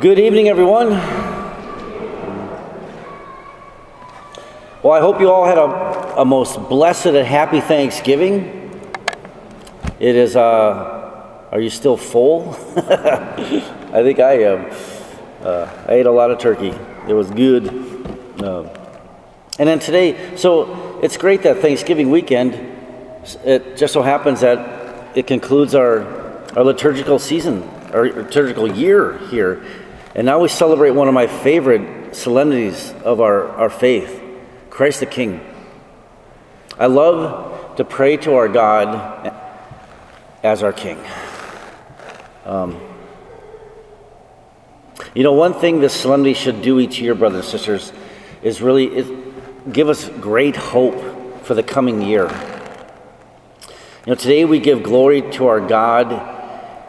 Good evening, everyone. Well, I hope you all had a, a most blessed and happy Thanksgiving. It is, uh, are you still full? I think I am. Uh, I ate a lot of turkey. It was good. Um, and then today, so it's great that Thanksgiving weekend, it just so happens that it concludes our, our liturgical season, our liturgical year here. And now we celebrate one of my favorite solemnities of our, our faith Christ the King. I love to pray to our God as our King. Um, you know, one thing this solemnity should do each year, brothers and sisters, is really give us great hope for the coming year. You know, today we give glory to our God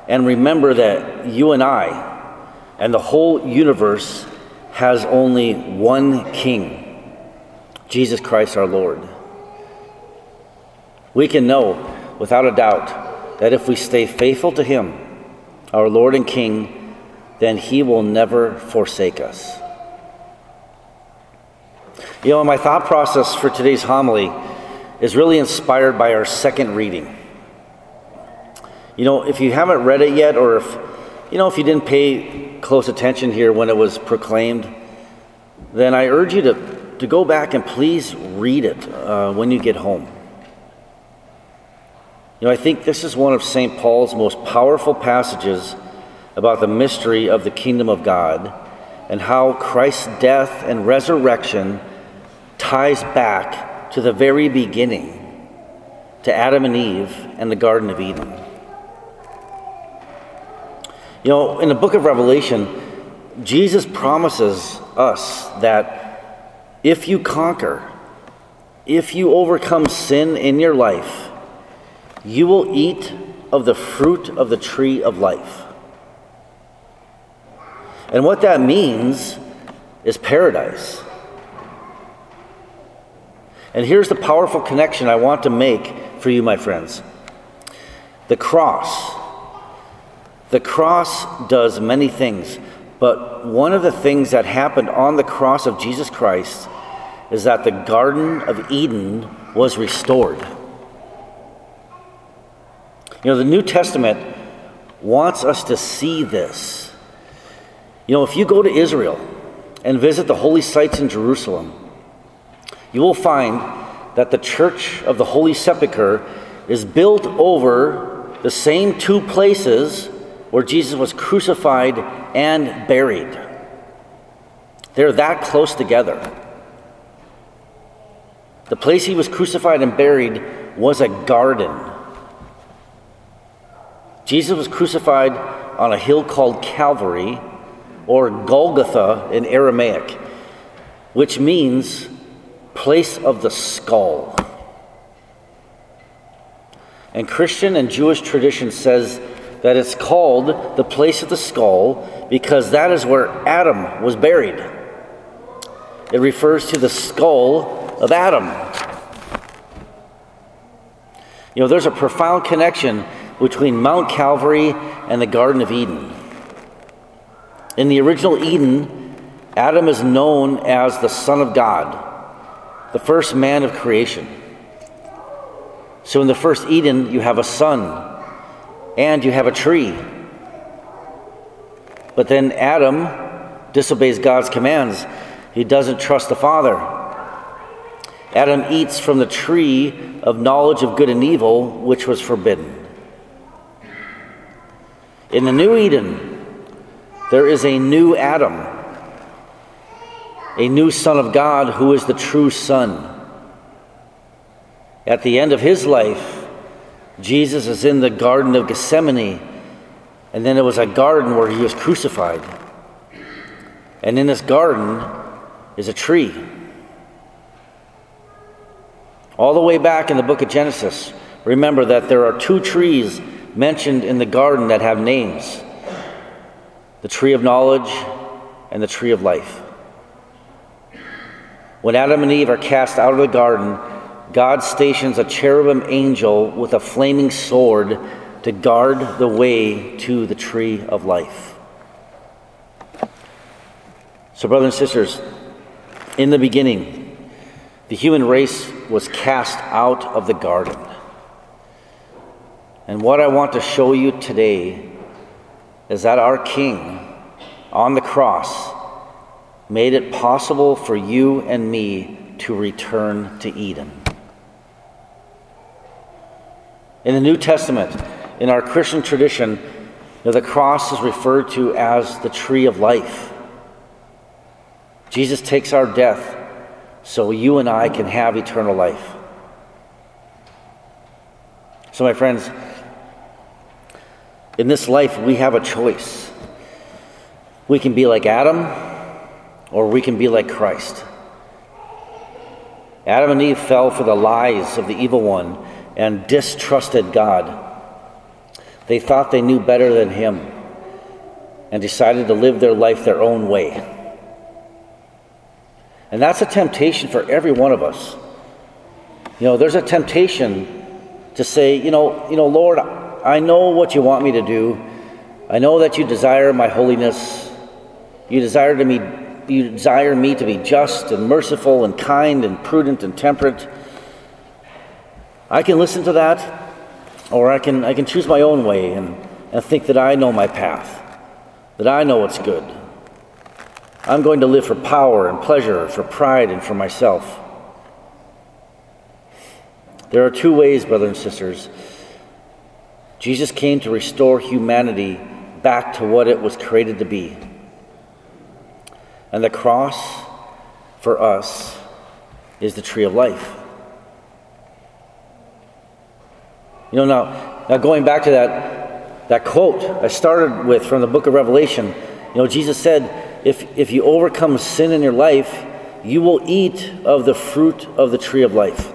and remember that you and I and the whole universe has only one King Jesus Christ our Lord. We can know without a doubt that if we stay faithful to Him, our Lord and King, then He will never forsake us. You know, my thought process for today's homily is really inspired by our second reading. You know, if you haven't read it yet, or if, you know, if you didn't pay close attention here when it was proclaimed, then I urge you to to go back and please read it uh, when you get home. You know, I think this is one of St. Paul's most powerful passages about the mystery of the kingdom of God and how Christ's death and resurrection ties back to the very beginning, to Adam and Eve and the Garden of Eden. You know, in the book of Revelation, Jesus promises us that if you conquer, if you overcome sin in your life, you will eat of the fruit of the tree of life. And what that means is paradise. And here's the powerful connection I want to make for you, my friends the cross. The cross does many things, but one of the things that happened on the cross of Jesus Christ is that the Garden of Eden was restored. You know, the New Testament wants us to see this. You know, if you go to Israel and visit the holy sites in Jerusalem, you will find that the Church of the Holy Sepulchre is built over the same two places where Jesus was crucified and buried. They're that close together. The place he was crucified and buried was a garden. Jesus was crucified on a hill called Calvary, or Golgotha in Aramaic, which means place of the skull. And Christian and Jewish tradition says that it's called the place of the skull because that is where Adam was buried. It refers to the skull of Adam. You know, there's a profound connection between Mount Calvary and the Garden of Eden. In the original Eden, Adam is known as the Son of God, the first man of creation. So in the first Eden, you have a son and you have a tree. But then Adam disobeys God's commands. He doesn't trust the Father. Adam eats from the tree of knowledge of good and evil, which was forbidden. In the new Eden, there is a new Adam, a new Son of God who is the true Son. At the end of his life, Jesus is in the Garden of Gethsemane, and then it was a garden where he was crucified. And in this garden is a tree. All the way back in the book of Genesis, remember that there are two trees mentioned in the garden that have names the tree of knowledge and the tree of life. When Adam and Eve are cast out of the garden, God stations a cherubim angel with a flaming sword to guard the way to the tree of life. So, brothers and sisters, in the beginning, the human race was cast out of the garden. And what I want to show you today is that our King on the cross made it possible for you and me to return to Eden. In the New Testament, in our Christian tradition, the cross is referred to as the tree of life. Jesus takes our death so you and I can have eternal life. So, my friends, in this life, we have a choice. We can be like Adam, or we can be like Christ. Adam and Eve fell for the lies of the evil one and distrusted God. They thought they knew better than Him and decided to live their life their own way. And that's a temptation for every one of us. You know, there's a temptation to say, you know, you know, Lord, I know what you want me to do. I know that you desire my holiness. You desire to me you desire me to be just and merciful and kind and prudent and temperate. I can listen to that, or I can, I can choose my own way and, and think that I know my path, that I know what's good. I'm going to live for power and pleasure, for pride and for myself. There are two ways, brothers and sisters. Jesus came to restore humanity back to what it was created to be. And the cross for us is the tree of life. You know, now, now going back to that, that quote I started with from the book of Revelation, you know, Jesus said, if, if you overcome sin in your life, you will eat of the fruit of the tree of life.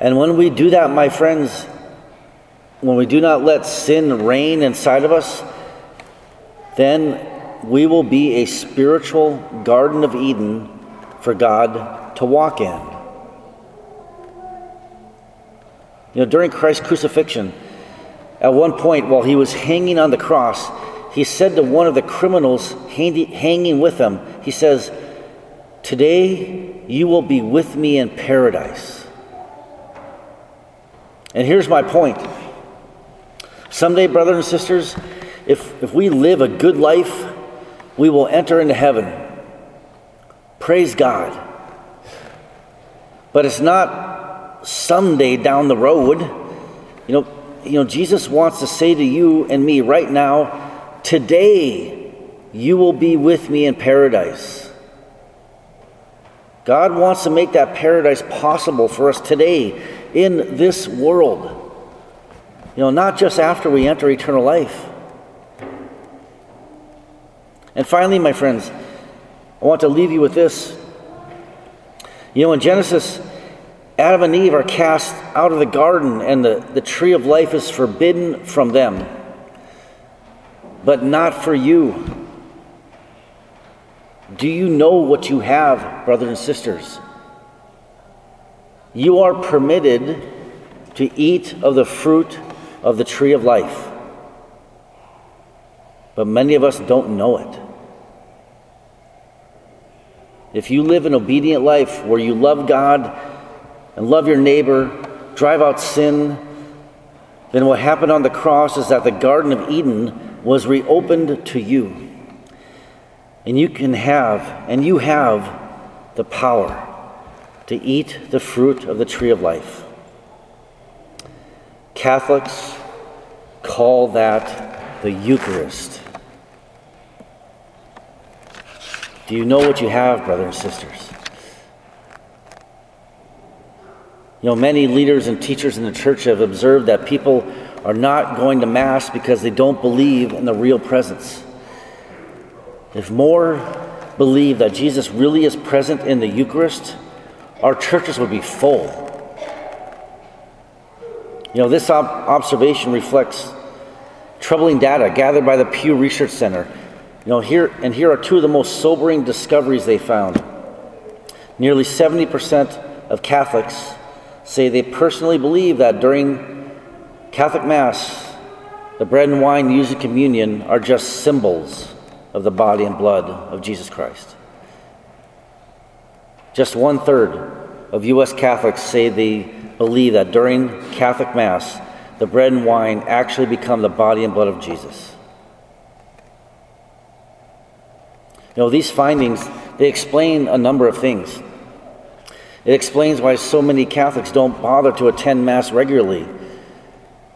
And when we do that, my friends, when we do not let sin reign inside of us, then we will be a spiritual Garden of Eden for God to walk in. You know, during Christ's crucifixion, at one point while he was hanging on the cross, he said to one of the criminals hanging with him, he says, Today you will be with me in paradise. And here's my point. Someday, brothers and sisters, if, if we live a good life, we will enter into heaven. Praise God. But it's not someday down the road. You know, you know, Jesus wants to say to you and me right now, today you will be with me in paradise. God wants to make that paradise possible for us today in this world. You know, not just after we enter eternal life. And finally, my friends, I want to leave you with this. You know, in Genesis Adam and Eve are cast out of the garden, and the, the tree of life is forbidden from them, but not for you. Do you know what you have, brothers and sisters? You are permitted to eat of the fruit of the tree of life, but many of us don't know it. If you live an obedient life where you love God, and love your neighbor, drive out sin, then what happened on the cross is that the Garden of Eden was reopened to you. And you can have, and you have, the power to eat the fruit of the tree of life. Catholics call that the Eucharist. Do you know what you have, brothers and sisters? You know, many leaders and teachers in the church have observed that people are not going to Mass because they don't believe in the real presence. If more believe that Jesus really is present in the Eucharist, our churches would be full. You know, this ob- observation reflects troubling data gathered by the Pew Research Center. You know, here and here are two of the most sobering discoveries they found. Nearly 70% of Catholics say they personally believe that during Catholic Mass, the bread and wine used in communion are just symbols of the body and blood of Jesus Christ. Just one third of U.S. Catholics say they believe that during Catholic Mass, the bread and wine actually become the body and blood of Jesus. You know, these findings, they explain a number of things. It explains why so many Catholics don't bother to attend Mass regularly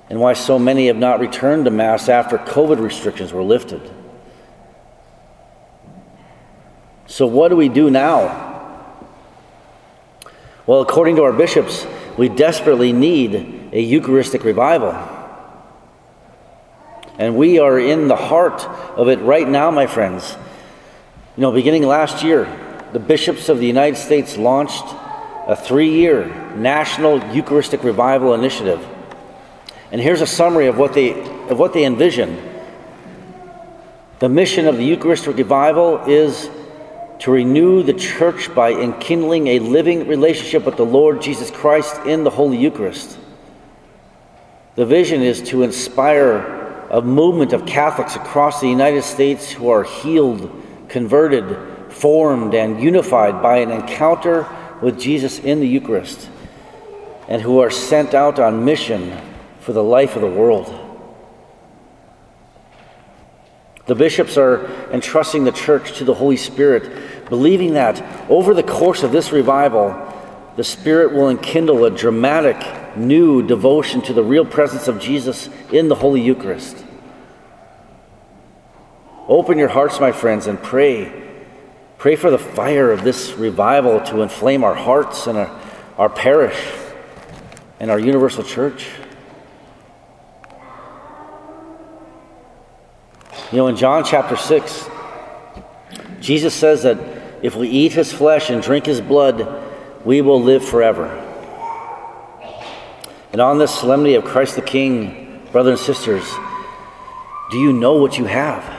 and why so many have not returned to Mass after COVID restrictions were lifted. So, what do we do now? Well, according to our bishops, we desperately need a Eucharistic revival. And we are in the heart of it right now, my friends. You know, beginning last year, the bishops of the United States launched a three year national Eucharistic revival initiative. And here's a summary of what they, of what they envision. The mission of the Eucharistic revival is to renew the church by enkindling a living relationship with the Lord Jesus Christ in the Holy Eucharist. The vision is to inspire a movement of Catholics across the United States who are healed, converted, formed, and unified by an encounter with Jesus in the Eucharist, and who are sent out on mission for the life of the world. The bishops are entrusting the church to the Holy Spirit, believing that over the course of this revival, the Spirit will enkindle a dramatic new devotion to the real presence of Jesus in the Holy Eucharist. Open your hearts, my friends, and pray. Pray for the fire of this revival to inflame our hearts and our, our parish and our universal church. You know, in John chapter 6, Jesus says that if we eat his flesh and drink his blood, we will live forever. And on this solemnity of Christ the King, brothers and sisters, do you know what you have?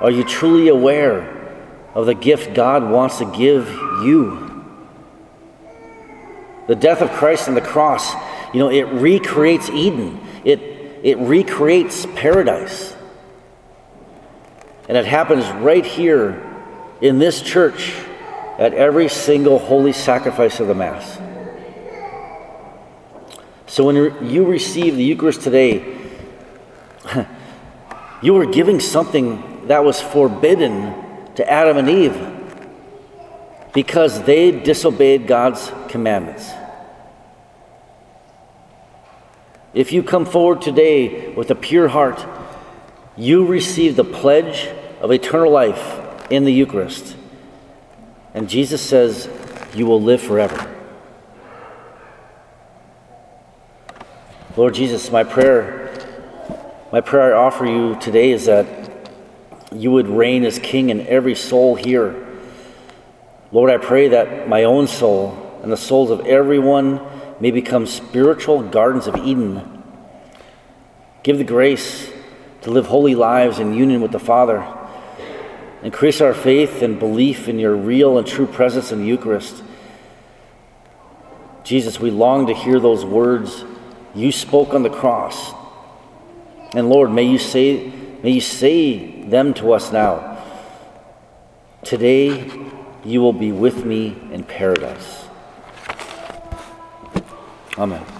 Are you truly aware of the gift God wants to give you? The death of Christ on the cross, you know, it recreates Eden. It it recreates paradise. And it happens right here in this church at every single holy sacrifice of the Mass. So when you receive the Eucharist today, you are giving something that was forbidden to Adam and Eve because they disobeyed God's commandments. If you come forward today with a pure heart, you receive the pledge of eternal life in the Eucharist. And Jesus says, You will live forever. Lord Jesus, my prayer, my prayer I offer you today is that you would reign as King in every soul here. Lord, I pray that my own soul and the souls of everyone may become spiritual gardens of Eden. Give the grace to live holy lives in union with the Father. Increase our faith and belief in your real and true presence in the Eucharist. Jesus, we long to hear those words you spoke on the cross. And Lord, may you say, may you say them to us now. Today you will be with me in paradise. Amen.